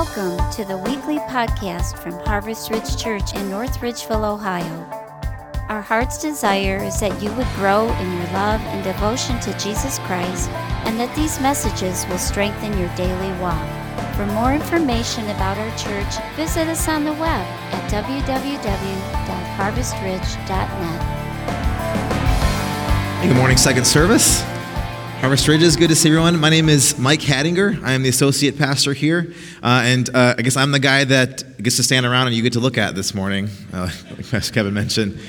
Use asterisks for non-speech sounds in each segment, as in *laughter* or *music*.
Welcome to the weekly podcast from Harvest Ridge Church in North Ridgeville, Ohio. Our heart's desire is that you would grow in your love and devotion to Jesus Christ and that these messages will strengthen your daily walk. For more information about our church, visit us on the web at www.harvestridge.net. Good morning, second service. Harvest Ridges, good to see everyone. My name is Mike Hadinger. I am the associate pastor here, uh, and uh, I guess I'm the guy that gets to stand around and you get to look at this morning, uh, *laughs* like Kevin mentioned.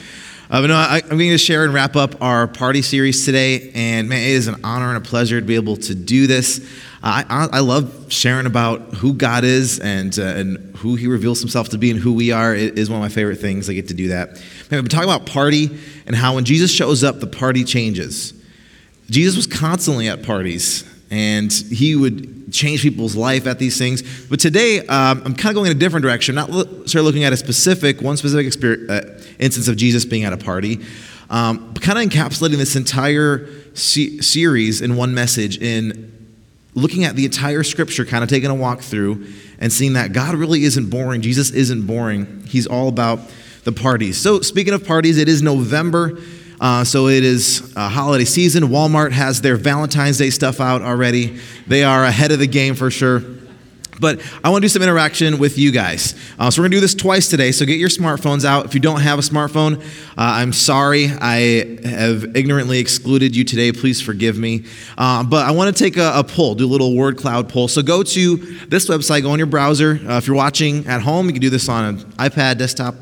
Uh, but no, I, am going to share and wrap up our party series today, and man, it is an honor and a pleasure to be able to do this. I, I, I love sharing about who God is and uh, and who He reveals Himself to be and who we are. It is one of my favorite things. I get to do that. Man, we've been talking about party and how when Jesus shows up, the party changes. Jesus was constantly at parties and he would change people's life at these things. But today, um, I'm kind of going in a different direction, not start looking at a specific, one specific uh, instance of Jesus being at a party, um, but kind of encapsulating this entire se- series in one message in looking at the entire scripture, kind of taking a walk through and seeing that God really isn't boring. Jesus isn't boring. He's all about the parties. So, speaking of parties, it is November. Uh, so it is a holiday season. Walmart has their Valentine's Day stuff out already. They are ahead of the game for sure. But I want to do some interaction with you guys. Uh, so we're going to do this twice today. So get your smartphones out. If you don't have a smartphone, uh, I'm sorry. I have ignorantly excluded you today. Please forgive me. Uh, but I want to take a, a, poll, do a little word cloud poll. So go to this website, go on your browser. Uh, if you're watching at home, you can do this on an iPad, desktop,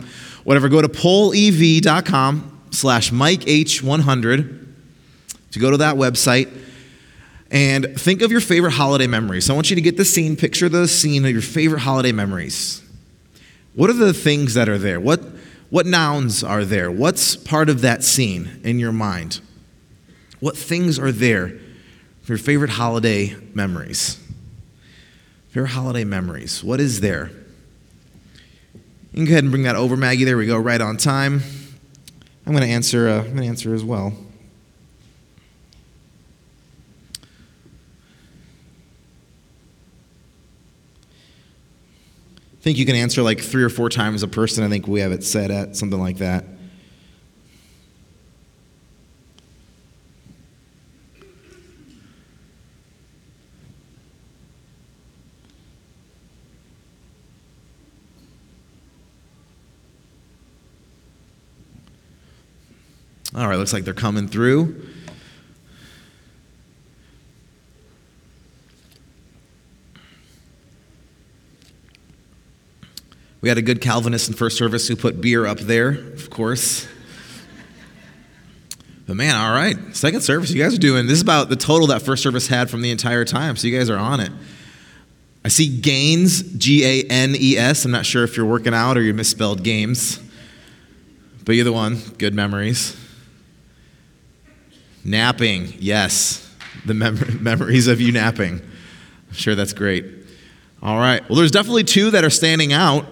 whatever. Go to pollev.com slash Mike H100 to go to that website and think of your favorite holiday memories. So I want you to get the scene, picture the scene of your favorite holiday memories. What are the things that are there? What, what nouns are there? What's part of that scene in your mind? What things are there for your favorite holiday memories? Favorite holiday memories. What is there? You can go ahead and bring that over, Maggie. There we go, right on time. I'm going to answer. Uh, I'm going to answer as well. I think you can answer like three or four times a person. I think we have it set at something like that. All right, looks like they're coming through. We had a good Calvinist in first service who put beer up there, of course. But man, all right, second service, you guys are doing this is about the total that first service had from the entire time, so you guys are on it. I see gains, G A N E S. I'm not sure if you're working out or you misspelled games, but either one, good memories. Napping, yes. The mem- *laughs* memories of you napping. I'm sure that's great. All right. Well, there's definitely two that are standing out.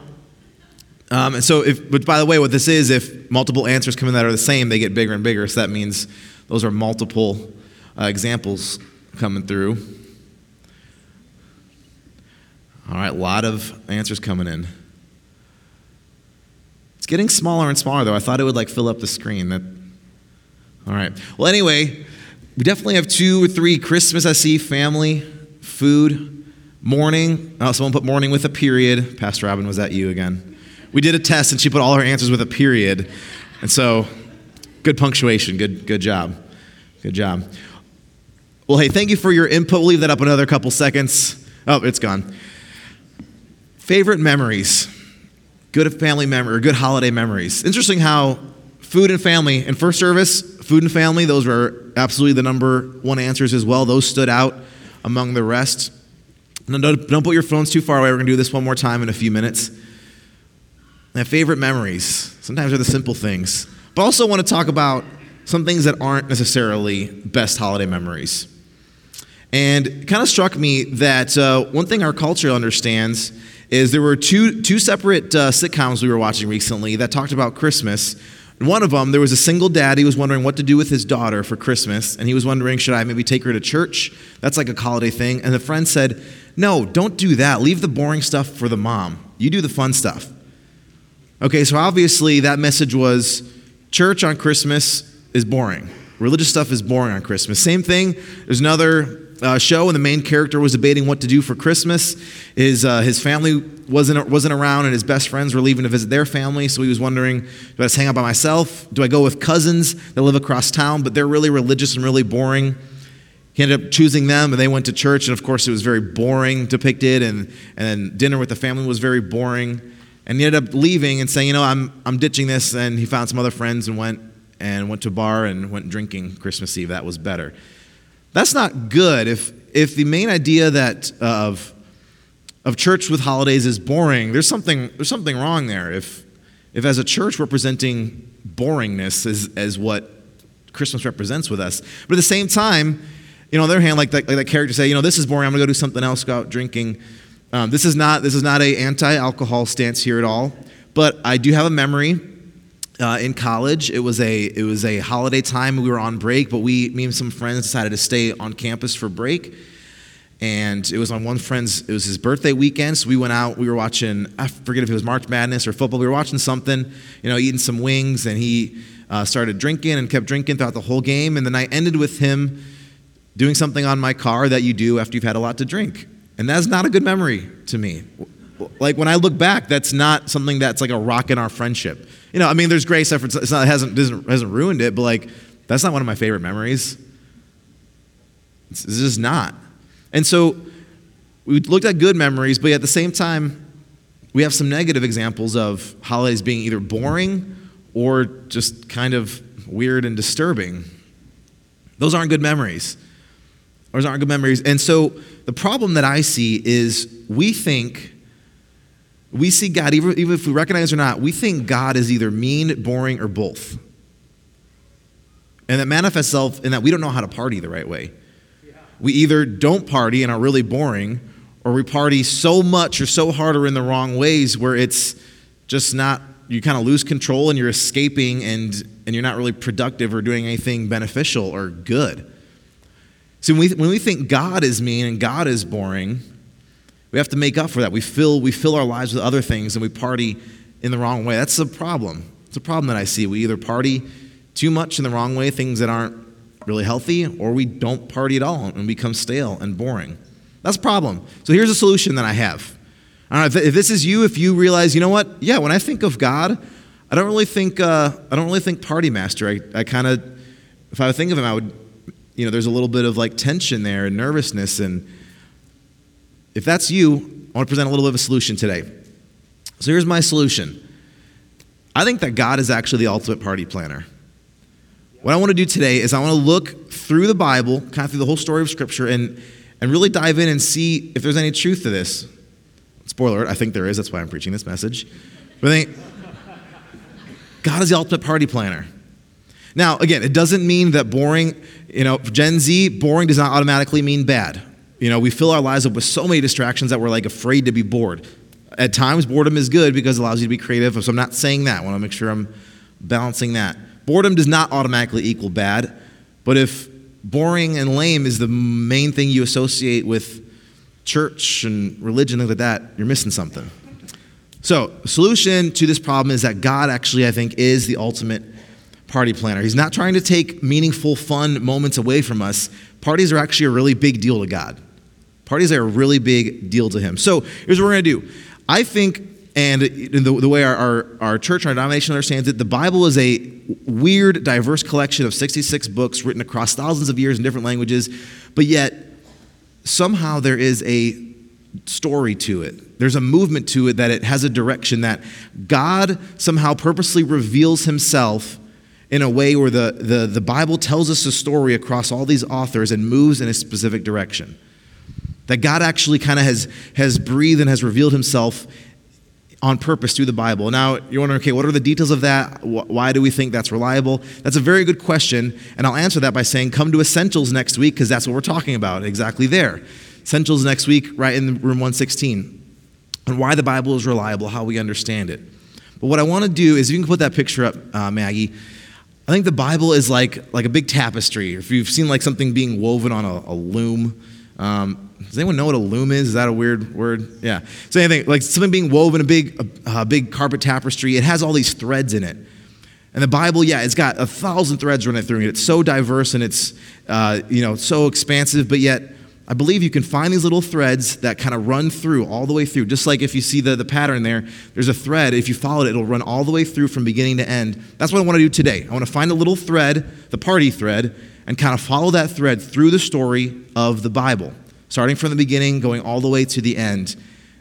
Um, and so, if, but by the way, what this is, if multiple answers come in that are the same, they get bigger and bigger. So that means those are multiple uh, examples coming through. All right, a lot of answers coming in. It's getting smaller and smaller, though. I thought it would like fill up the screen. That all right. Well, anyway, we definitely have two or three Christmas, I see, family, food, morning. Oh, someone put morning with a period. Pastor Robin, was that you again? We did a test and she put all her answers with a period. And so, good punctuation. Good, good job. Good job. Well, hey, thank you for your input. We'll leave that up another couple seconds. Oh, it's gone. Favorite memories. Good family memory or good holiday memories. Interesting how food and family in first service Food and family, those were absolutely the number one answers as well. Those stood out among the rest. No, don't, don't put your phones too far away. We're going to do this one more time in a few minutes. My favorite memories. Sometimes are the simple things. But also want to talk about some things that aren't necessarily best holiday memories. And it kind of struck me that uh, one thing our culture understands is there were two, two separate uh, sitcoms we were watching recently that talked about Christmas one of them, there was a single dad. He was wondering what to do with his daughter for Christmas. And he was wondering, should I maybe take her to church? That's like a holiday thing. And the friend said, no, don't do that. Leave the boring stuff for the mom. You do the fun stuff. Okay, so obviously that message was church on Christmas is boring. Religious stuff is boring on Christmas. Same thing, there's another uh, show, and the main character was debating what to do for Christmas. His, uh, his family wasn't, wasn't around, and his best friends were leaving to visit their family, so he was wondering do I just hang out by myself? Do I go with cousins that live across town, but they're really religious and really boring? He ended up choosing them, and they went to church, and of course, it was very boring depicted, and, and dinner with the family was very boring. And he ended up leaving and saying, You know, I'm, I'm ditching this, and he found some other friends and went and went to a bar and went drinking Christmas Eve. That was better. That's not good. If, if the main idea that of, of church with holidays is boring, there's something, there's something wrong there. If, if as a church we're presenting boringness as, as what Christmas represents with us, but at the same time, you know, on the other hand, like that, like that character say, you know, this is boring. I'm gonna go do something else, go out drinking. Um, this is not this is not a anti-alcohol stance here at all, but I do have a memory uh, in college. It was a it was a holiday time. We were on break, but we me and some friends decided to stay on campus for break. And it was on one friend's. It was his birthday weekend, so we went out. We were watching. I forget if it was March Madness or football. We were watching something, you know, eating some wings, and he uh, started drinking and kept drinking throughout the whole game. And the night ended with him doing something on my car that you do after you've had a lot to drink, and that's not a good memory to me. Like when I look back, that's not something that's like a rock in our friendship. You know, I mean, there's grace efforts. It's not, it hasn't, hasn't ruined it, but like, that's not one of my favorite memories. It's just not. And so we looked at good memories, but at the same time, we have some negative examples of holidays being either boring or just kind of weird and disturbing. Those aren't good memories. Those aren't good memories. And so the problem that I see is we think we see God, even, even if we recognize or not, we think God is either mean, boring, or both. And that manifests itself in that we don't know how to party the right way. We either don't party and are really boring, or we party so much or so hard or in the wrong ways where it's just not, you kind of lose control and you're escaping and, and you're not really productive or doing anything beneficial or good. See, when we, when we think God is mean and God is boring, we have to make up for that. We fill, we fill our lives with other things and we party in the wrong way. That's a problem. It's a problem that I see. We either party too much in the wrong way, things that aren't really healthy, or we don't party at all and become stale and boring. That's a problem. So here's a solution that I have. I don't know if, this is you, if you realize, you know what? Yeah, when I think of God, I don't really think uh, I don't really think party master. I, I kind of, if I would think of him, I would, you know, there's a little bit of like tension there and nervousness and if that's you, I want to present a little bit of a solution today. So here's my solution I think that God is actually the ultimate party planner. What I want to do today is I want to look through the Bible, kind of through the whole story of Scripture, and, and really dive in and see if there's any truth to this. Spoiler alert, I think there is. That's why I'm preaching this message. But I think God is the ultimate party planner. Now, again, it doesn't mean that boring, you know, Gen Z, boring does not automatically mean bad. You know, we fill our lives up with so many distractions that we're like afraid to be bored. At times, boredom is good because it allows you to be creative. So I'm not saying that. I want to make sure I'm balancing that. Boredom does not automatically equal bad, but if boring and lame is the main thing you associate with church and religion, things like that, you're missing something. So, solution to this problem is that God actually, I think, is the ultimate party planner. He's not trying to take meaningful, fun moments away from us. Parties are actually a really big deal to God. Parties are a really big deal to him. So here's what we're going to do. I think, and the, the way our, our, our church, our denomination understands it, the Bible is a weird, diverse collection of 66 books written across thousands of years in different languages, but yet somehow there is a story to it. There's a movement to it that it has a direction that God somehow purposely reveals himself in a way where the, the, the Bible tells us a story across all these authors and moves in a specific direction. That God actually kind of has, has breathed and has revealed himself on purpose through the Bible. Now, you're wondering, okay, what are the details of that? Why do we think that's reliable? That's a very good question, and I'll answer that by saying come to Essentials next week because that's what we're talking about exactly there. Essentials next week, right in room 116, and why the Bible is reliable, how we understand it. But what I want to do is, if you can put that picture up, uh, Maggie, I think the Bible is like, like a big tapestry. If you've seen like something being woven on a, a loom, um, does anyone know what a loom is? Is that a weird word? Yeah. So anything like something being woven, a big, a, a big carpet tapestry. It has all these threads in it. And the Bible, yeah, it's got a thousand threads running through it. It's so diverse and it's, uh, you know, so expansive, but yet I believe you can find these little threads that kind of run through all the way through. Just like if you see the, the pattern there, there's a thread. If you follow it, it'll run all the way through from beginning to end. That's what I want to do today. I want to find a little thread, the party thread, and kind of follow that thread through the story of the Bible, starting from the beginning, going all the way to the end,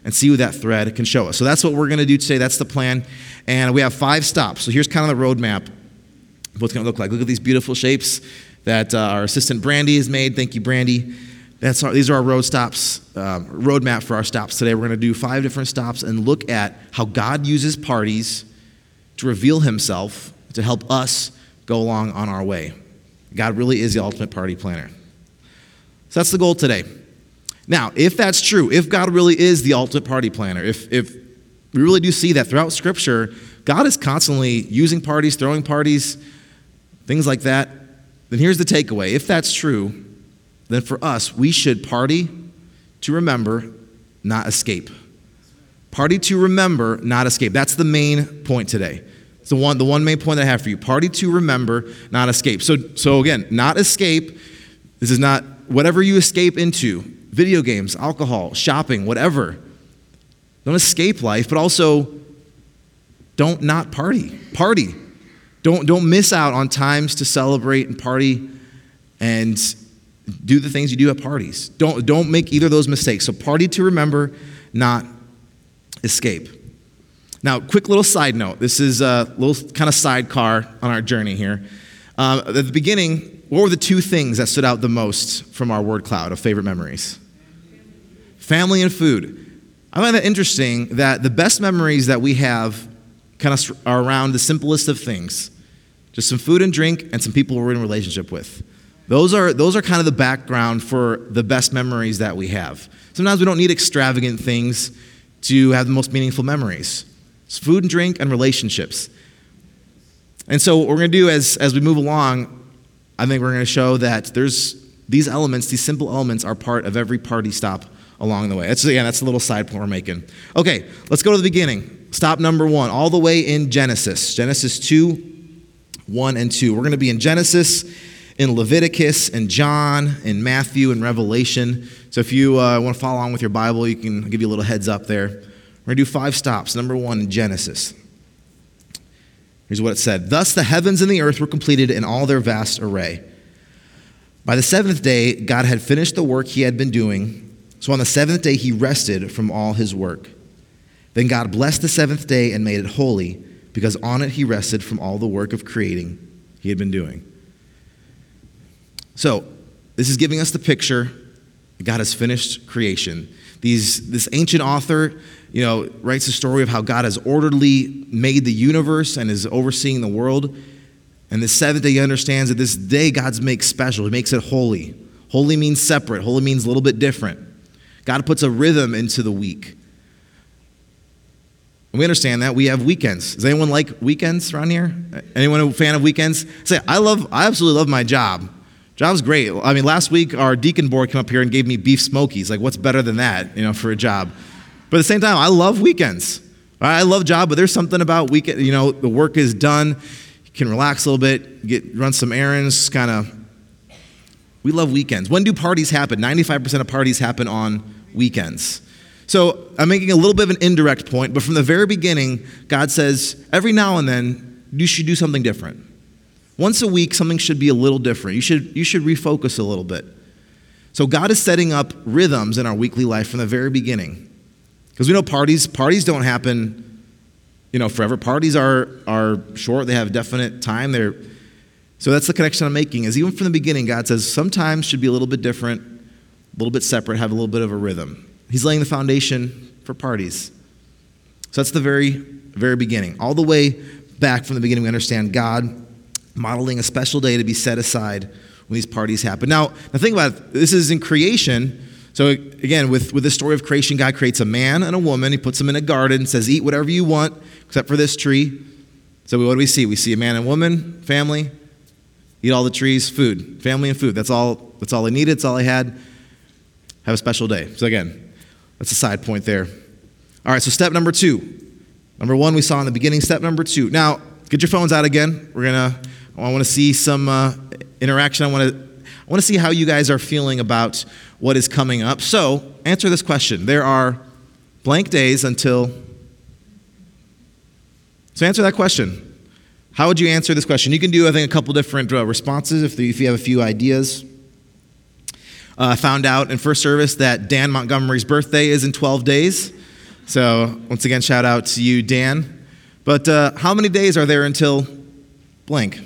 and see what that thread can show us. So that's what we're going to do today. That's the plan. And we have five stops. So here's kind of the roadmap of what's going to look like. Look at these beautiful shapes that uh, our assistant Brandy has made. Thank you, Brandy. That's our, these are our road stops, uh, roadmap for our stops today. We're going to do five different stops and look at how God uses parties to reveal himself to help us go along on our way. God really is the ultimate party planner. So that's the goal today. Now, if that's true, if God really is the ultimate party planner, if, if we really do see that throughout Scripture, God is constantly using parties, throwing parties, things like that, then here's the takeaway. If that's true, then for us, we should party to remember, not escape. Party to remember, not escape. That's the main point today. It's the one, the one main point I have for you. Party to remember, not escape. So, so again, not escape. This is not whatever you escape into video games, alcohol, shopping, whatever. Don't escape life, but also don't not party. Party. Don't, don't miss out on times to celebrate and party and do the things you do at parties. Don't, don't make either of those mistakes. So, party to remember, not escape. Now, quick little side note. This is a little kind of sidecar on our journey here. Uh, at the beginning, what were the two things that stood out the most from our word cloud of favorite memories? Family and food. I find that interesting that the best memories that we have kind of are around the simplest of things just some food and drink and some people we're in relationship with. Those are, those are kind of the background for the best memories that we have. Sometimes we don't need extravagant things to have the most meaningful memories. It's food and drink and relationships. And so what we're going to do as, as we move along, I think we're going to show that there's these elements, these simple elements, are part of every party stop along the way. That's, again, that's a little side point we're making. Okay, let's go to the beginning. Stop number one, all the way in Genesis. Genesis 2, 1 and 2. We're going to be in Genesis in Leviticus and John in Matthew and Revelation. So if you uh, want to follow along with your Bible, you can give you a little heads up there. We're going to do five stops. Number one Genesis. Here's what it said Thus the heavens and the earth were completed in all their vast array. By the seventh day, God had finished the work he had been doing. So on the seventh day, he rested from all his work. Then God blessed the seventh day and made it holy, because on it he rested from all the work of creating he had been doing. So, this is giving us the picture God has finished creation. These, this ancient author, you know, writes a story of how God has orderly made the universe and is overseeing the world. And the seventh day, he understands that this day God's makes special. He makes it holy. Holy means separate. Holy means a little bit different. God puts a rhythm into the week. And we understand that. We have weekends. Does anyone like weekends around here? Anyone a fan of weekends? Say, I love, I absolutely love my job. Job's great. I mean, last week our deacon board came up here and gave me beef smokies. Like, what's better than that, you know, for a job? But at the same time, I love weekends. I love job, but there's something about weekend. You know, the work is done. You can relax a little bit, get run some errands, kind of. We love weekends. When do parties happen? 95% of parties happen on weekends. So I'm making a little bit of an indirect point, but from the very beginning, God says every now and then you should do something different. Once a week, something should be a little different. You should, you should refocus a little bit. So God is setting up rhythms in our weekly life from the very beginning. Because we know parties, parties don't happen, you know, forever. Parties are, are short, they have definite time. They're, so that's the connection I'm making, is even from the beginning, God says sometimes should be a little bit different, a little bit separate, have a little bit of a rhythm. He's laying the foundation for parties. So that's the very, very beginning. All the way back from the beginning, we understand God modeling a special day to be set aside when these parties happen. Now, now think about it. This is in creation, So, again, with, with the story of creation, God creates a man and a woman. He puts them in a garden, says, Eat whatever you want, except for this tree. So, what do we see? We see a man and woman, family, eat all the trees, food, family and food. That's all, that's all I needed, that's all I had. Have a special day. So, again, that's a side point there. All right, so step number two. Number one, we saw in the beginning. Step number two. Now, get your phones out again. We're going to, I want to see some uh, interaction. I want to I want to see how you guys are feeling about what is coming up. So, answer this question. There are blank days until. So, answer that question. How would you answer this question? You can do, I think, a couple different uh, responses if, the, if you have a few ideas. Uh, found out in first service that Dan Montgomery's birthday is in 12 days. So, once again, shout out to you, Dan. But uh, how many days are there until blank?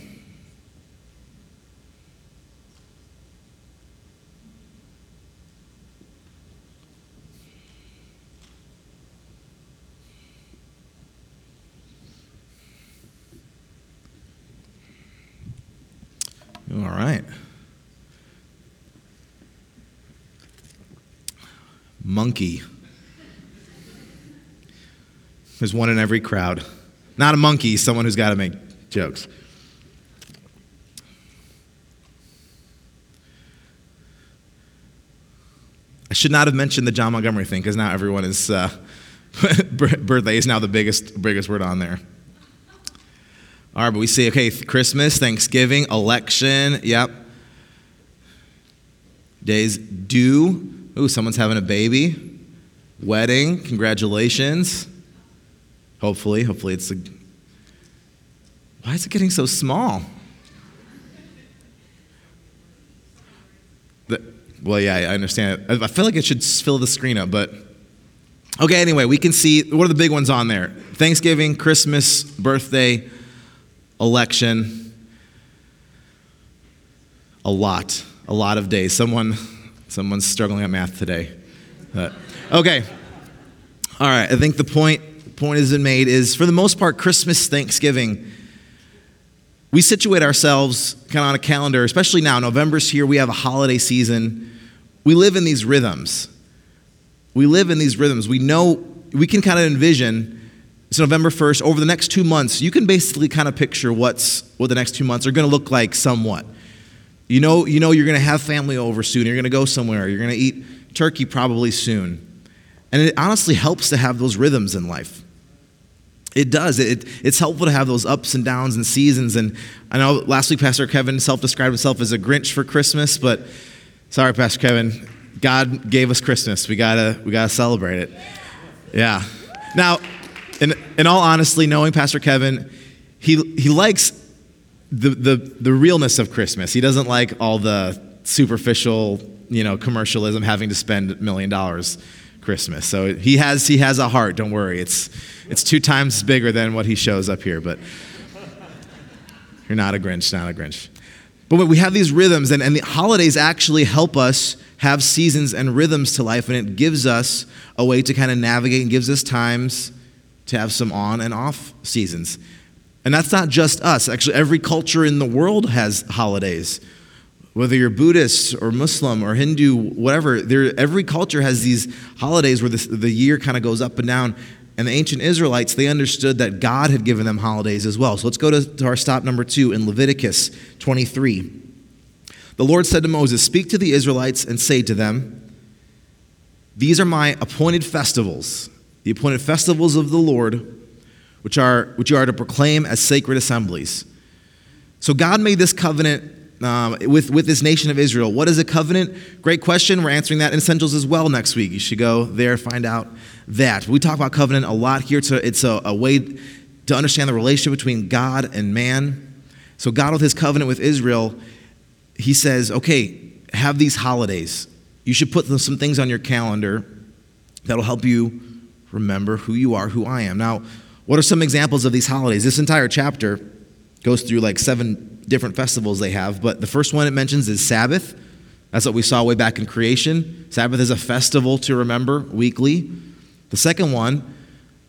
All right. Monkey. There's one in every crowd. Not a monkey, someone who's got to make jokes. I should not have mentioned the John Montgomery thing because now everyone is uh, *laughs* birthday is now the biggest biggest word on there. All right, but we see, okay, Christmas, Thanksgiving, election, yep. Days due. Ooh, someone's having a baby. Wedding, congratulations. Hopefully, hopefully it's a. Why is it getting so small? The, well, yeah, I understand. I feel like it should fill the screen up, but. Okay, anyway, we can see what are the big ones on there Thanksgiving, Christmas, birthday, election, a lot, a lot of days. Someone, someone's struggling at math today. But, okay. All right. I think the point, point has been made is for the most part, Christmas, Thanksgiving, we situate ourselves kind of on a calendar, especially now. November's here. We have a holiday season. We live in these rhythms. We live in these rhythms. We know, we can kind of envision it's November 1st. Over the next two months, you can basically kind of picture what's, what the next two months are going to look like somewhat. You know, you know you're going to have family over soon. You're going to go somewhere. You're going to eat turkey probably soon. And it honestly helps to have those rhythms in life. It does. It, it's helpful to have those ups and downs and seasons. And I know last week Pastor Kevin self described himself as a Grinch for Christmas, but sorry, Pastor Kevin, God gave us Christmas. We gotta we gotta celebrate it. Yeah. Now, in, in all honesty, knowing Pastor Kevin, he, he likes the, the, the realness of Christmas. He doesn't like all the superficial, you know, commercialism, having to spend a million dollars Christmas. So he has, he has a heart, don't worry. It's, it's two times bigger than what he shows up here, but *laughs* you're not a Grinch, not a Grinch. But we have these rhythms, and, and the holidays actually help us have seasons and rhythms to life, and it gives us a way to kind of navigate and gives us times to have some on and off seasons. And that's not just us. Actually, every culture in the world has holidays. Whether you're Buddhist or Muslim or Hindu, whatever, there, every culture has these holidays where the, the year kind of goes up and down. And the ancient Israelites, they understood that God had given them holidays as well. So let's go to, to our stop number two in Leviticus 23. The Lord said to Moses, Speak to the Israelites and say to them, These are my appointed festivals the appointed festivals of the Lord, which are which you are to proclaim as sacred assemblies. So God made this covenant um, with, with this nation of Israel. What is a covenant? Great question. We're answering that in Essentials as well next week. You should go there, find out that. We talk about covenant a lot here. A, it's a, a way to understand the relationship between God and man. So, God, with his covenant with Israel, he says, okay, have these holidays. You should put some things on your calendar that'll help you remember who you are, who I am. Now, what are some examples of these holidays? This entire chapter goes through like seven different festivals they have, but the first one it mentions is Sabbath. That's what we saw way back in creation. Sabbath is a festival to remember weekly. The second one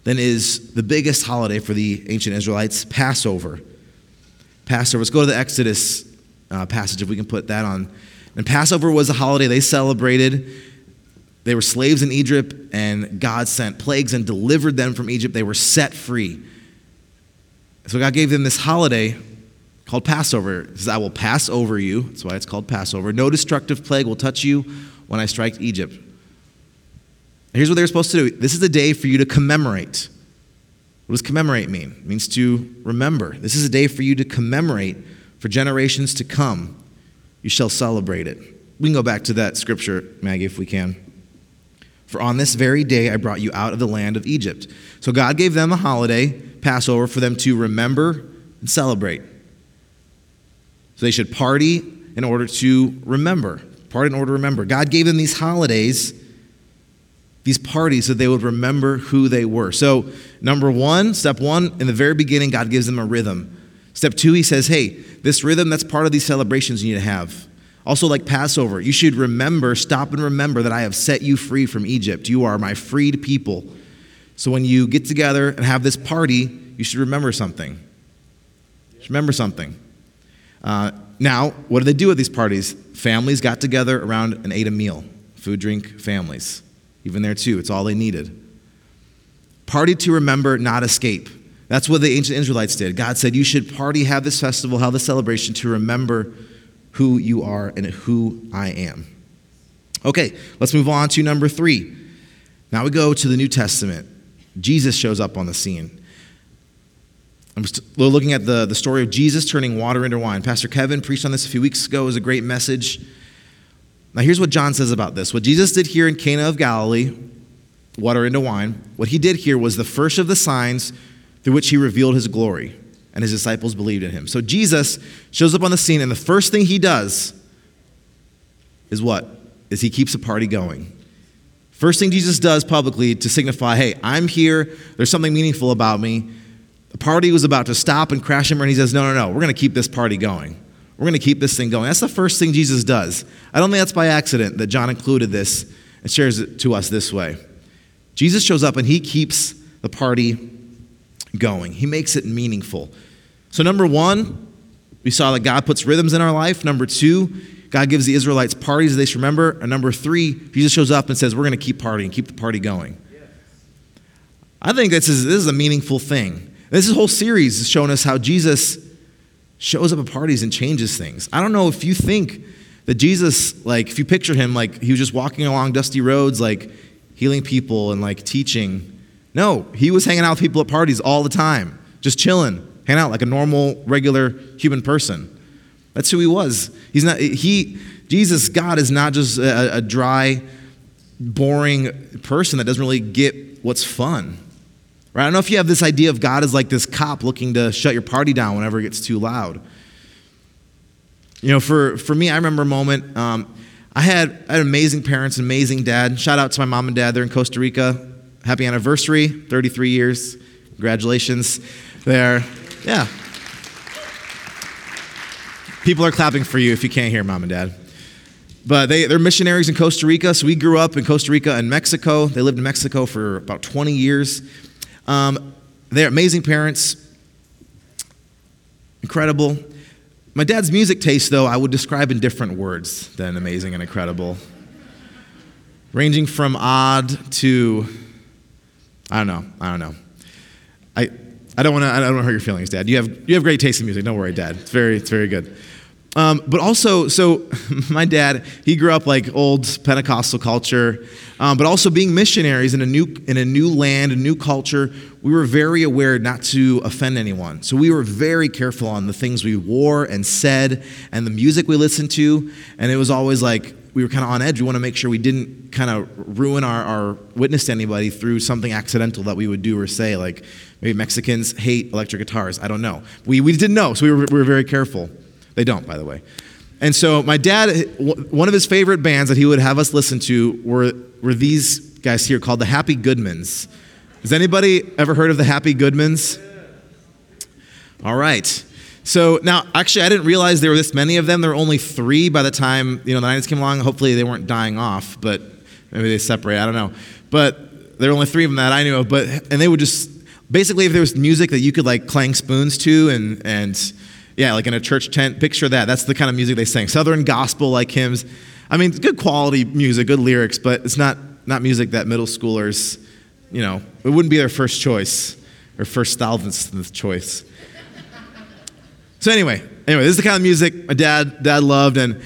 then is the biggest holiday for the ancient Israelites, Passover. Passover. Let's go to the Exodus uh, passage if we can put that on. And Passover was a holiday they celebrated they were slaves in Egypt, and God sent plagues and delivered them from Egypt. They were set free. So God gave them this holiday called Passover. It says, I will pass over you. That's why it's called Passover. No destructive plague will touch you when I strike Egypt. Here's what they're supposed to do this is a day for you to commemorate. What does commemorate mean? It means to remember. This is a day for you to commemorate for generations to come. You shall celebrate it. We can go back to that scripture, Maggie, if we can. For on this very day I brought you out of the land of Egypt. So God gave them a holiday, Passover, for them to remember and celebrate. So they should party in order to remember. Party in order to remember. God gave them these holidays, these parties, so they would remember who they were. So, number one, step one, in the very beginning, God gives them a rhythm. Step two, He says, hey, this rhythm that's part of these celebrations you need to have. Also, like Passover, you should remember, stop and remember that I have set you free from Egypt. You are my freed people. So when you get together and have this party, you should remember something. remember something. Uh, now, what do they do at these parties? Families got together around and ate a meal. Food, drink, families. Even there, too, it's all they needed. Party to remember, not escape. That's what the ancient Israelites did. God said, You should party, have this festival, have this celebration to remember who you are and who I am. Okay, let's move on to number three. Now we go to the New Testament. Jesus shows up on the scene. I'm looking at the, the story of Jesus turning water into wine. Pastor Kevin preached on this a few weeks ago. It was a great message. Now, here's what John says about this. What Jesus did here in Cana of Galilee, water into wine, what he did here was the first of the signs through which he revealed his glory and his disciples believed in him. So Jesus shows up on the scene, and the first thing he does is what? Is he keeps a party going. First thing Jesus does publicly to signify, hey, I'm here, there's something meaningful about me. The party was about to stop and crash him, and he says, no, no, no, we're going to keep this party going. We're going to keep this thing going. That's the first thing Jesus does. I don't think that's by accident that John included this and shares it to us this way. Jesus shows up and he keeps the party going. He makes it meaningful. So, number one, we saw that God puts rhythms in our life. Number two, God gives the Israelites parties they should remember. And number three, Jesus shows up and says, We're going to keep partying, keep the party going. I think this is, this is a meaningful thing. This whole series is showing us how Jesus shows up at parties and changes things. I don't know if you think that Jesus, like, if you picture him, like, he was just walking along dusty roads, like, healing people and, like, teaching. No, he was hanging out with people at parties all the time, just chilling, hanging out like a normal, regular human person. That's who he was. He's not, he, Jesus, God, is not just a, a dry, boring person that doesn't really get what's fun. Right? I don't know if you have this idea of God as like this cop looking to shut your party down whenever it gets too loud. You know, for, for me, I remember a moment. Um, I, had, I had amazing parents, amazing dad. Shout out to my mom and dad. They're in Costa Rica. Happy anniversary, 33 years. Congratulations. There. Yeah. People are clapping for you if you can't hear mom and dad. But they, they're missionaries in Costa Rica. So we grew up in Costa Rica and Mexico. They lived in Mexico for about 20 years. Um, they're amazing parents, incredible. My dad's music taste, though, I would describe in different words than amazing and incredible, ranging from odd to I don't know. I don't know. I, I don't want to. I don't want to hurt your feelings, Dad. You have you have great taste in music. Don't worry, Dad. It's very it's very good. Um, but also, so *laughs* my dad, he grew up like old Pentecostal culture, um, but also being missionaries in a new in a new land, a new culture. We were very aware not to offend anyone, so we were very careful on the things we wore and said, and the music we listened to. And it was always like we were kind of on edge. We want to make sure we didn't kind of ruin our, our witness to anybody through something accidental that we would do or say, like maybe Mexicans hate electric guitars. I don't know. We, we didn't know, so we were, we were very careful. They don't, by the way. And so my dad, one of his favorite bands that he would have us listen to were, were these guys here called the Happy Goodmans. Has anybody ever heard of the Happy Goodmans? All right. So now, actually, I didn't realize there were this many of them. There were only three by the time you know the 90s came along. Hopefully, they weren't dying off, but maybe they separate. I don't know. But there were only three of them that I knew of. But and they would just basically, if there was music that you could like clang spoons to, and and yeah, like in a church tent, picture that. That's the kind of music they sang. Southern gospel like hymns. I mean, good quality music, good lyrics, but it's not not music that middle schoolers, you know, it wouldn't be their first choice or first thousandth choice. So anyway, anyway, this is the kind of music my dad dad loved, and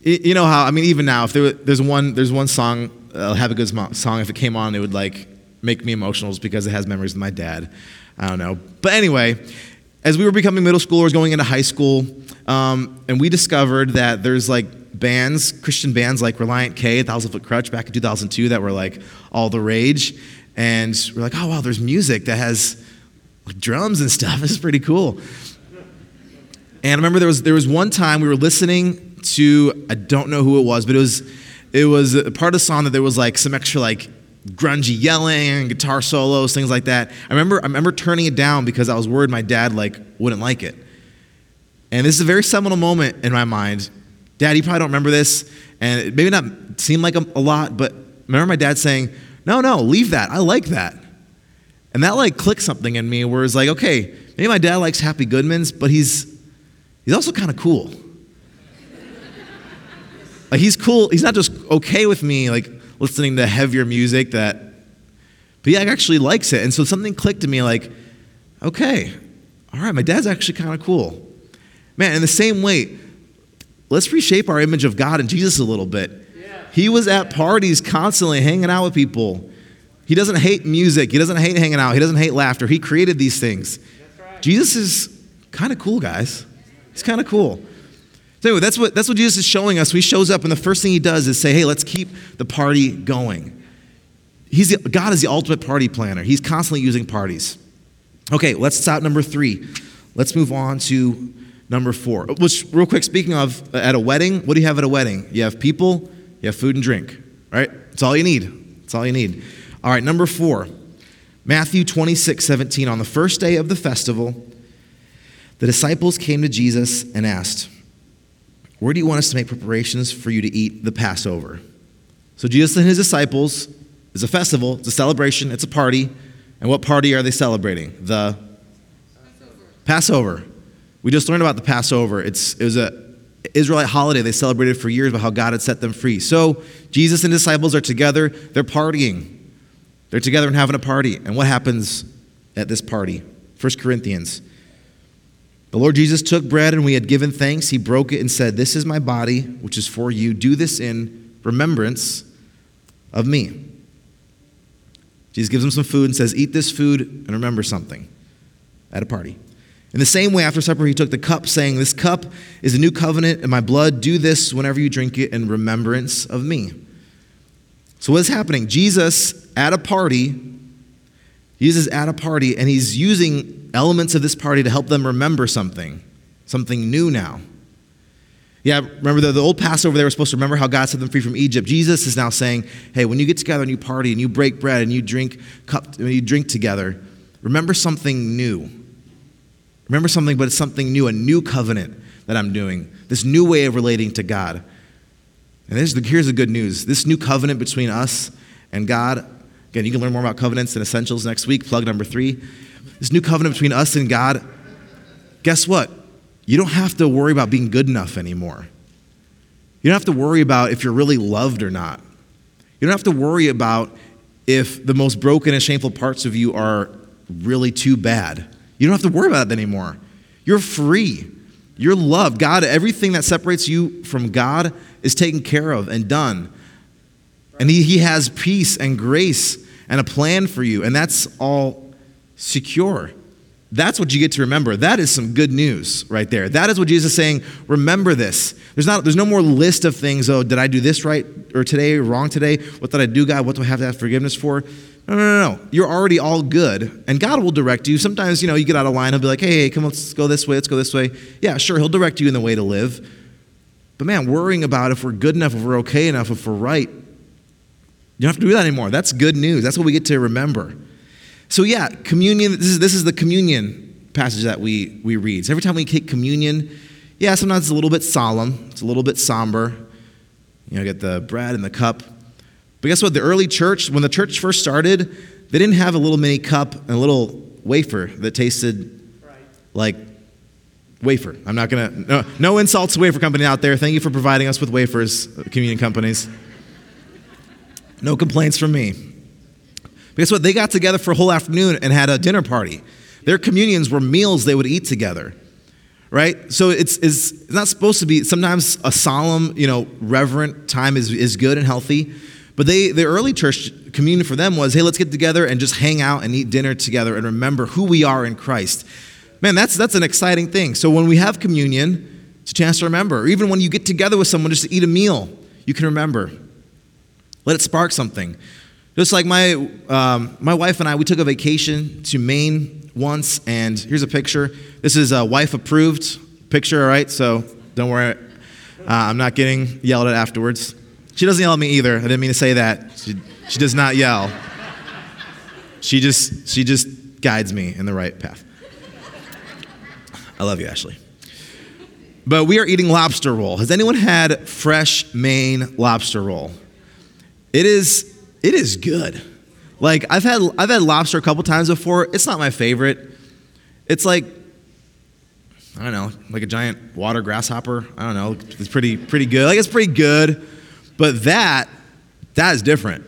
you know how I mean, even now, if there, there's one there's one song, uh, have a good song. If it came on, it would like make me emotional just because it has memories of my dad. I don't know, but anyway, as we were becoming middle schoolers, going into high school, um, and we discovered that there's like bands, Christian bands like Relient K, Thousand Foot Krutch back in 2002 that were like all the rage. And we're like, oh, wow, there's music that has like, drums and stuff. *laughs* This is pretty cool. And I remember there was, there was one time we were listening to, I don't know who it was, but it was, it was part of the song that there was like some extra like grungy yelling, guitar solos, things like that. I remember, I remember turning it down because I was worried my dad like wouldn't like it. And this is a very seminal moment in my mind. Dad, you probably don't remember this, and it maybe not seem like a, a lot, but remember my dad saying, "No, no, leave that. I like that." And that like clicked something in me where it's like, okay, maybe my dad likes Happy Goodmans, but he's he's also kind of cool. like he's cool. He's not just okay with me like listening to heavier music that, but he actually likes it. And so something clicked to me like, okay, all right, my dad's actually kind of cool. Man, in the same way, let's reshape our image of God and Jesus a little bit. Yeah. He was at parties constantly hanging out with people. He doesn't hate music. He doesn't hate hanging out. He doesn't hate laughter. He created these things. Right. Jesus is kind of cool, guys. He's kind of cool. So anyway, that's what, that's what Jesus is showing us. He shows up, and the first thing he does is say, hey, let's keep the party going. He's the, God is the ultimate party planner. He's constantly using parties. Okay, let's stop number three. Let's move on to number four. Which, real quick, speaking of uh, at a wedding, what do you have at a wedding? You have people, you have food and drink, right? That's all you need. That's all you need. All right, number four. Matthew 26, 17. On the first day of the festival, the disciples came to Jesus and asked, where do you want us to make preparations for you to eat the Passover? So, Jesus and his disciples is a festival, it's a celebration, it's a party. And what party are they celebrating? The Passover. Passover. We just learned about the Passover. It's, it was an Israelite holiday they celebrated for years about how God had set them free. So, Jesus and disciples are together, they're partying. They're together and having a party. And what happens at this party? 1 Corinthians the Lord Jesus took bread and we had given thanks. He broke it and said, This is my body, which is for you. Do this in remembrance of me. Jesus gives them some food and says, Eat this food and remember something at a party. In the same way, after supper, he took the cup, saying, This cup is a new covenant in my blood. Do this whenever you drink it in remembrance of me. So, what is happening? Jesus at a party, Jesus at a party, and he's using elements of this party to help them remember something, something new now. Yeah, remember the, the old Passover, they were supposed to remember how God set them free from Egypt. Jesus is now saying, hey, when you get together and you party and you break bread and you drink cup, you drink together, remember something new. Remember something, but it's something new, a new covenant that I'm doing, this new way of relating to God. And here's the good news this new covenant between us and God. Again, you can learn more about covenants and essentials next week, plug number three this new covenant between us and God, guess what? You don't have to worry about being good enough anymore. You don't have to worry about if you're really loved or not. You don't have to worry about if the most broken and shameful parts of you are really too bad. You don't have to worry about that anymore. You're free. You're loved. God, everything that separates you from God is taken care of and done. And He, he has peace and grace and a plan for you. And that's all secure. That's what you get to remember. That is some good news right there. That is what Jesus is saying. Remember this. There's, not, there's no more list of things. Oh, did I do this right or today or wrong today? What did I do, God? What do I have to have forgiveness for? No, no, no, no. You're already all good, and God will direct you. Sometimes, you know, you get out of line. He'll be like, hey, hey, come, let's go this way. Let's go this way. Yeah, sure. He'll direct you in the way to live. But man, worrying about if we're good enough, if we're okay enough, if we're right, you don't have to do that anymore. That's good news. That's what we get to remember. So, yeah, communion, this is, this is the communion passage that we, we read. So, every time we take communion, yeah, sometimes it's a little bit solemn, it's a little bit somber. You know, get the bread and the cup. But guess what? The early church, when the church first started, they didn't have a little mini cup and a little wafer that tasted like wafer. I'm not gonna, no, no insults to wafer company out there. Thank you for providing us with wafers, communion companies. No complaints from me. But guess what? They got together for a whole afternoon and had a dinner party. Their communions were meals they would eat together, right? So it's, it's not supposed to be, sometimes a solemn, you know, reverent time is, is good and healthy. But they, the early church communion for them was, hey, let's get together and just hang out and eat dinner together and remember who we are in Christ. Man, that's, that's an exciting thing. So when we have communion, it's a chance to remember. Or even when you get together with someone just to eat a meal, you can remember. Let it spark something. Just like my, um, my wife and I, we took a vacation to Maine once, and here's a picture. This is a wife approved picture, all right? So don't worry. Uh, I'm not getting yelled at afterwards. She doesn't yell at me either. I didn't mean to say that. She, she does not yell. She just, she just guides me in the right path. I love you, Ashley. But we are eating lobster roll. Has anyone had fresh Maine lobster roll? It is it is good. Like I've had I've had lobster a couple times before. It's not my favorite. It's like I don't know, like a giant water grasshopper. I don't know. It's pretty pretty good. Like it's pretty good. But that that is different.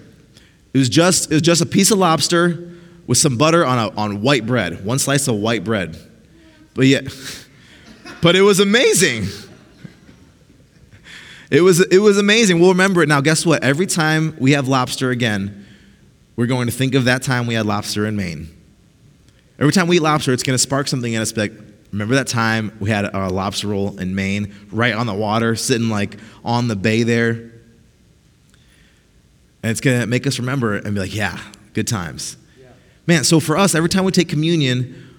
It was just it was just a piece of lobster with some butter on a, on white bread. One slice of white bread. But yeah, *laughs* but it was amazing. It was, it was amazing. We'll remember it. Now, guess what? Every time we have lobster again, we're going to think of that time we had lobster in Maine. Every time we eat lobster, it's going to spark something in us. Like, remember that time we had a lobster roll in Maine, right on the water, sitting like on the bay there? And it's going to make us remember and be like, yeah, good times. Yeah. Man, so for us, every time we take communion,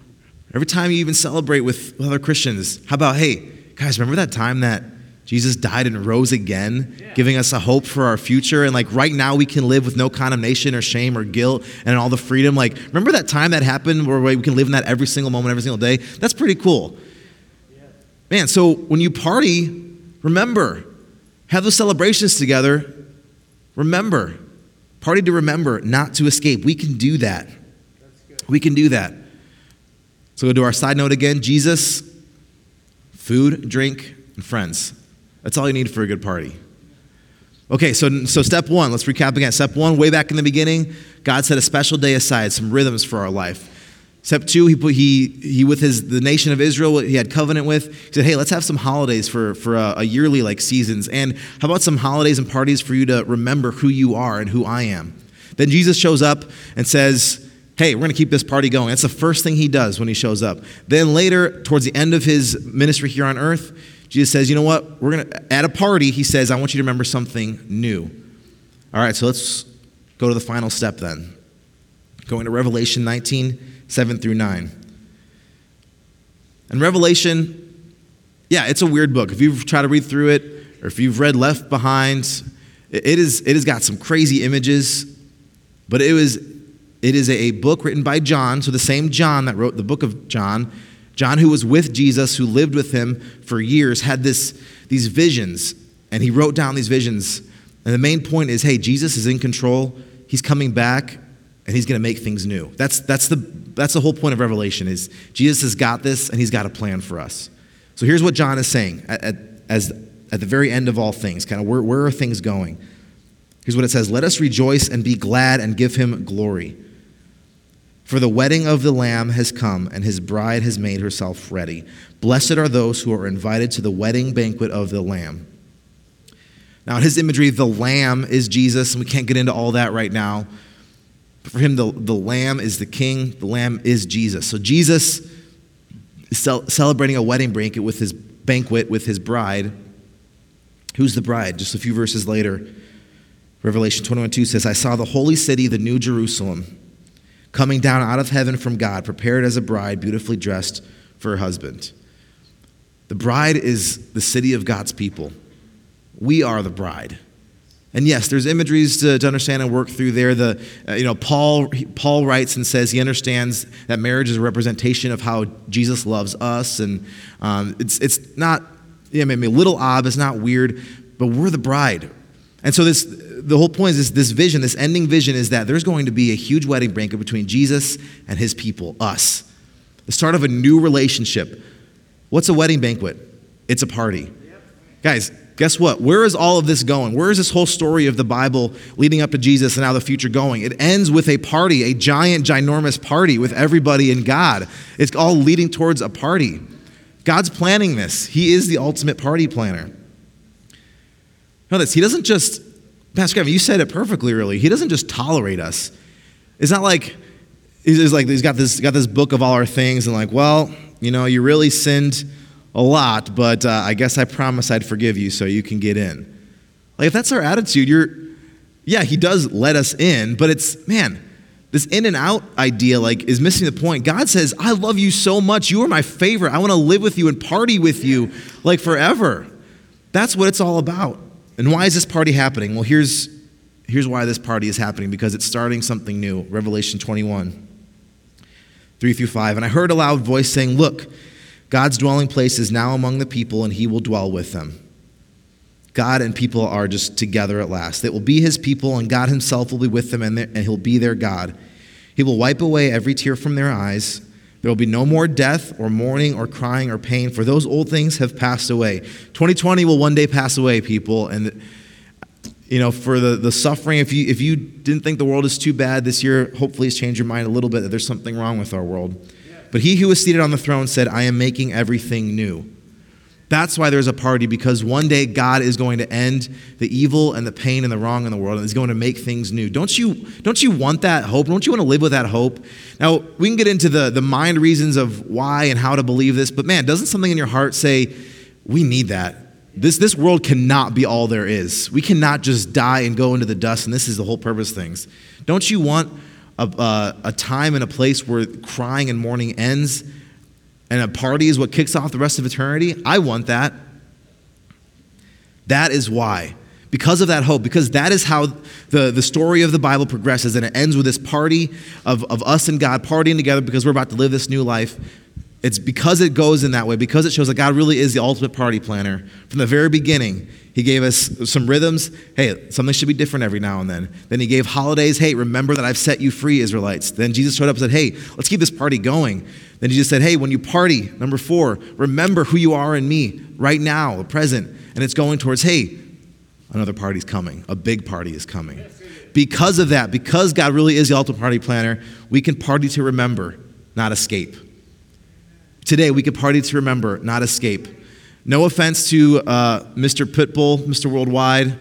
every time you even celebrate with other Christians, how about, hey, guys, remember that time that Jesus died and rose again, giving us a hope for our future. And like right now, we can live with no condemnation or shame or guilt and all the freedom. Like, remember that time that happened where we can live in that every single moment, every single day? That's pretty cool. Man, so when you party, remember, have those celebrations together. Remember, party to remember, not to escape. We can do that. We can do that. So, go do our side note again Jesus, food, drink, and friends. That's all you need for a good party. Okay, so, so step one, let's recap again. Step one, way back in the beginning, God set a special day aside, some rhythms for our life. Step two, he, put, he, he with his, the nation of Israel, he had covenant with, he said, hey, let's have some holidays for, for a, a yearly like seasons. And how about some holidays and parties for you to remember who you are and who I am? Then Jesus shows up and says, hey, we're going to keep this party going. That's the first thing he does when he shows up. Then later, towards the end of his ministry here on earth, Jesus says, you know what? We're going to, at a party, he says, I want you to remember something new. All right, so let's go to the final step then. Going to Revelation 19, 7 through 9. And Revelation, yeah, it's a weird book. If you've tried to read through it, or if you've read Left Behind, it, is, it has got some crazy images, but it, was, it is a book written by John, so the same John that wrote the book of John John, who was with Jesus, who lived with him for years, had this, these visions, and he wrote down these visions. And the main point is hey, Jesus is in control, he's coming back, and he's going to make things new. That's, that's, the, that's the whole point of Revelation is Jesus has got this, and he's got a plan for us. So here's what John is saying at, at, as, at the very end of all things, kind of where, where are things going? Here's what it says Let us rejoice and be glad and give him glory. For the wedding of the Lamb has come, and his bride has made herself ready. Blessed are those who are invited to the wedding banquet of the Lamb. Now, in his imagery, the Lamb is Jesus, and we can't get into all that right now. But for him, the, the Lamb is the King, the Lamb is Jesus. So, Jesus is celebrating a wedding banquet with his banquet with his bride. Who's the bride? Just a few verses later, Revelation 21 2 says, I saw the holy city, the new Jerusalem coming down out of heaven from God, prepared as a bride, beautifully dressed for her husband. The bride is the city of God's people. We are the bride. And yes, there's imageries to, to understand and work through there. The, uh, you know, Paul, Paul writes and says he understands that marriage is a representation of how Jesus loves us. And um, it's, it's not, yeah, maybe a little odd, it's not weird, but we're the bride. And so this, the whole point is this, this vision, this ending vision is that there's going to be a huge wedding banquet between Jesus and his people, us. The start of a new relationship. What's a wedding banquet? It's a party. Guys, guess what? Where is all of this going? Where is this whole story of the Bible leading up to Jesus and now the future going? It ends with a party, a giant, ginormous party with everybody in God. It's all leading towards a party. God's planning this, He is the ultimate party planner. Know this, He doesn't just, Pastor Kevin, you said it perfectly early. He doesn't just tolerate us. It's not like, he's like, he's got this, got this book of all our things and like, well, you know, you really sinned a lot, but uh, I guess I promise I'd forgive you so you can get in. Like, if that's our attitude, you're, yeah, he does let us in, but it's, man, this in and out idea like is missing the point. God says, "I love you so much. You are my favorite. I want to live with you and party with you like forever." That's what it's all about. And why is this party happening? Well, here's here's why this party is happening because it's starting something new. Revelation 21 3 through 5. And I heard a loud voice saying, "Look, God's dwelling place is now among the people and he will dwell with them." God and people are just together at last. They will be his people, and God himself will be with them, and, and he'll be their God. He will wipe away every tear from their eyes. There will be no more death, or mourning, or crying, or pain, for those old things have passed away. 2020 will one day pass away, people. And, you know, for the, the suffering, if you, if you didn't think the world is too bad this year, hopefully it's changed your mind a little bit that there's something wrong with our world. But he who is seated on the throne said, I am making everything new. That's why there's a party, because one day God is going to end the evil and the pain and the wrong in the world and He's going to make things new. Don't you, don't you want that hope? Don't you want to live with that hope? Now, we can get into the, the mind reasons of why and how to believe this, but man, doesn't something in your heart say, we need that? This, this world cannot be all there is. We cannot just die and go into the dust, and this is the whole purpose of things. Don't you want a, a, a time and a place where crying and mourning ends and a party is what kicks off the rest of eternity, I want that. That is why. Because of that hope, because that is how the, the story of the Bible progresses, and it ends with this party of, of us and God partying together because we're about to live this new life. It's because it goes in that way, because it shows that God really is the ultimate party planner. From the very beginning, He gave us some rhythms. Hey, something should be different every now and then. Then He gave holidays. Hey, remember that I've set you free, Israelites. Then Jesus showed up and said, Hey, let's keep this party going. Then Jesus said, Hey, when you party, number four, remember who you are in me right now, the present. And it's going towards, Hey, another party's coming. A big party is coming. Because of that, because God really is the ultimate party planner, we can party to remember, not escape. Today, we can party to remember, not escape. No offense to uh, Mr. Pitbull, Mr. Worldwide,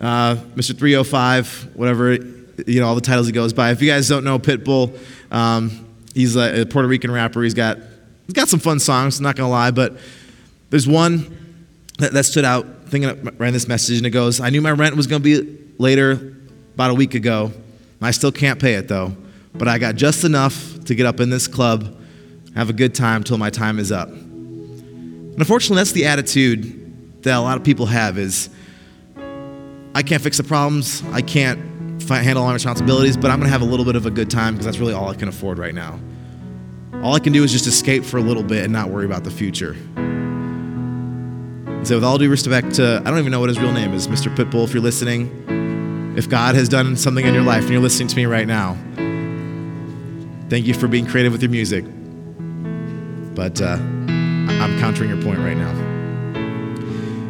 uh, Mr. 305, whatever, you know, all the titles he goes by. If you guys don't know Pitbull, um, He's a, Puerto Rican rapper. He's got, he's got some fun songs, not gonna lie, but there's one that, that stood out thinking ran this message and it goes, I knew my rent was gonna be later about a week ago. I still can't pay it though, but I got just enough to get up in this club, have a good time till my time is up. And unfortunately, that's the attitude that a lot of people have is I can't fix the problems, I can't handle all my responsibilities, but I'm going to have a little bit of a good time because that's really all I can afford right now. All I can do is just escape for a little bit and not worry about the future. so, with all due respect to, I don't even know what his real name is, Mr. Pitbull, if you're listening, if God has done something in your life and you're listening to me right now, thank you for being creative with your music. But uh, I'm countering your point right now.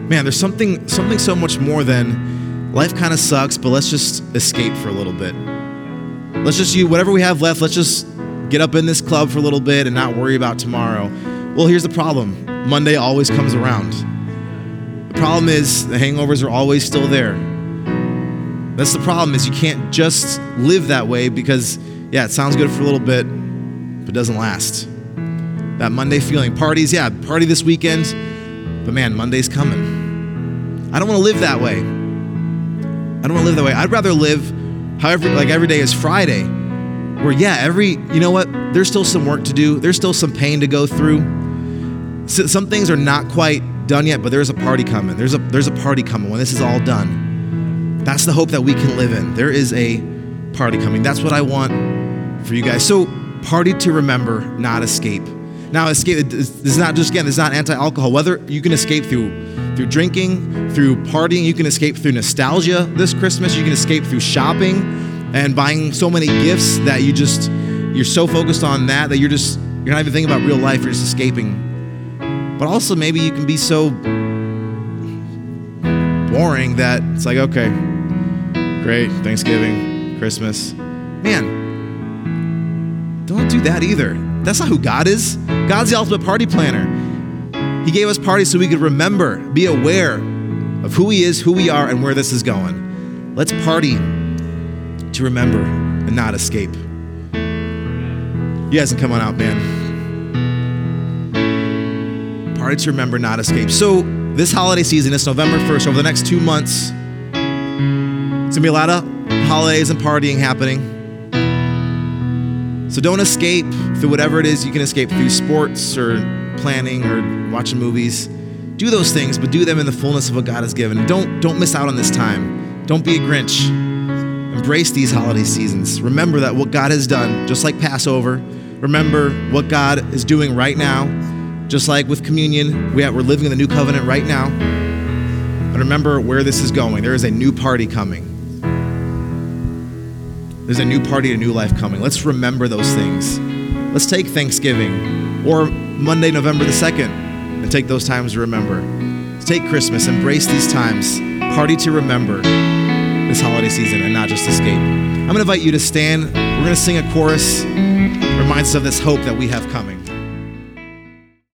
Man, there's something, something so much more than life kind of sucks, but let's just escape for a little bit. Let's just use whatever we have left, let's just get up in this club for a little bit and not worry about tomorrow. Well, here's the problem Monday always comes around. The problem is the hangovers are always still there. That's the problem is you can't just live that way because yeah, it sounds good for a little bit, but doesn't last. That Monday feeling. Parties, yeah, party this weekend, but man, Monday's coming. I don't want to live that way. I don't want to live that way. I'd rather live however, like every day is Friday, where, yeah, every, you know what? There's still some work to do, there's still some pain to go through. So, some things are not quite done yet, but there's a party coming. There's a, there's a party coming when this is all done. That's the hope that we can live in. There is a party coming. That's what I want for you guys. So, party to remember, not escape. Now, escape is not just again, is not anti-alcohol. Whether you can escape through through drinking, through partying, you can escape through nostalgia this Christmas, you can escape through shopping and buying so many gifts that you just you're so focused on that that you're just you're not even thinking about real life, you're just escaping. But also maybe you can be so boring that it's like, okay, great, Thanksgiving, Christmas. Man, don't do that either. That's not who God is. God's the ultimate party planner. He gave us parties so we could remember, be aware of who He is, who we are, and where this is going. Let's party to remember and not escape. You guys can come on out, man. Party to remember, not escape. So, this holiday season, it's November 1st, over the next two months, it's gonna be a lot of holidays and partying happening. So, don't escape through whatever it is you can escape through sports or planning or watching movies. Do those things, but do them in the fullness of what God has given. Don't, don't miss out on this time. Don't be a Grinch. Embrace these holiday seasons. Remember that what God has done, just like Passover, remember what God is doing right now. Just like with communion, we we're living in the new covenant right now. And remember where this is going. There is a new party coming. There's a new party, a new life coming. Let's remember those things. Let's take Thanksgiving or Monday, November the 2nd, and take those times to remember. Take Christmas, embrace these times, party to remember this holiday season and not just escape. I'm going to invite you to stand. We're going to sing a chorus, reminds us of this hope that we have coming.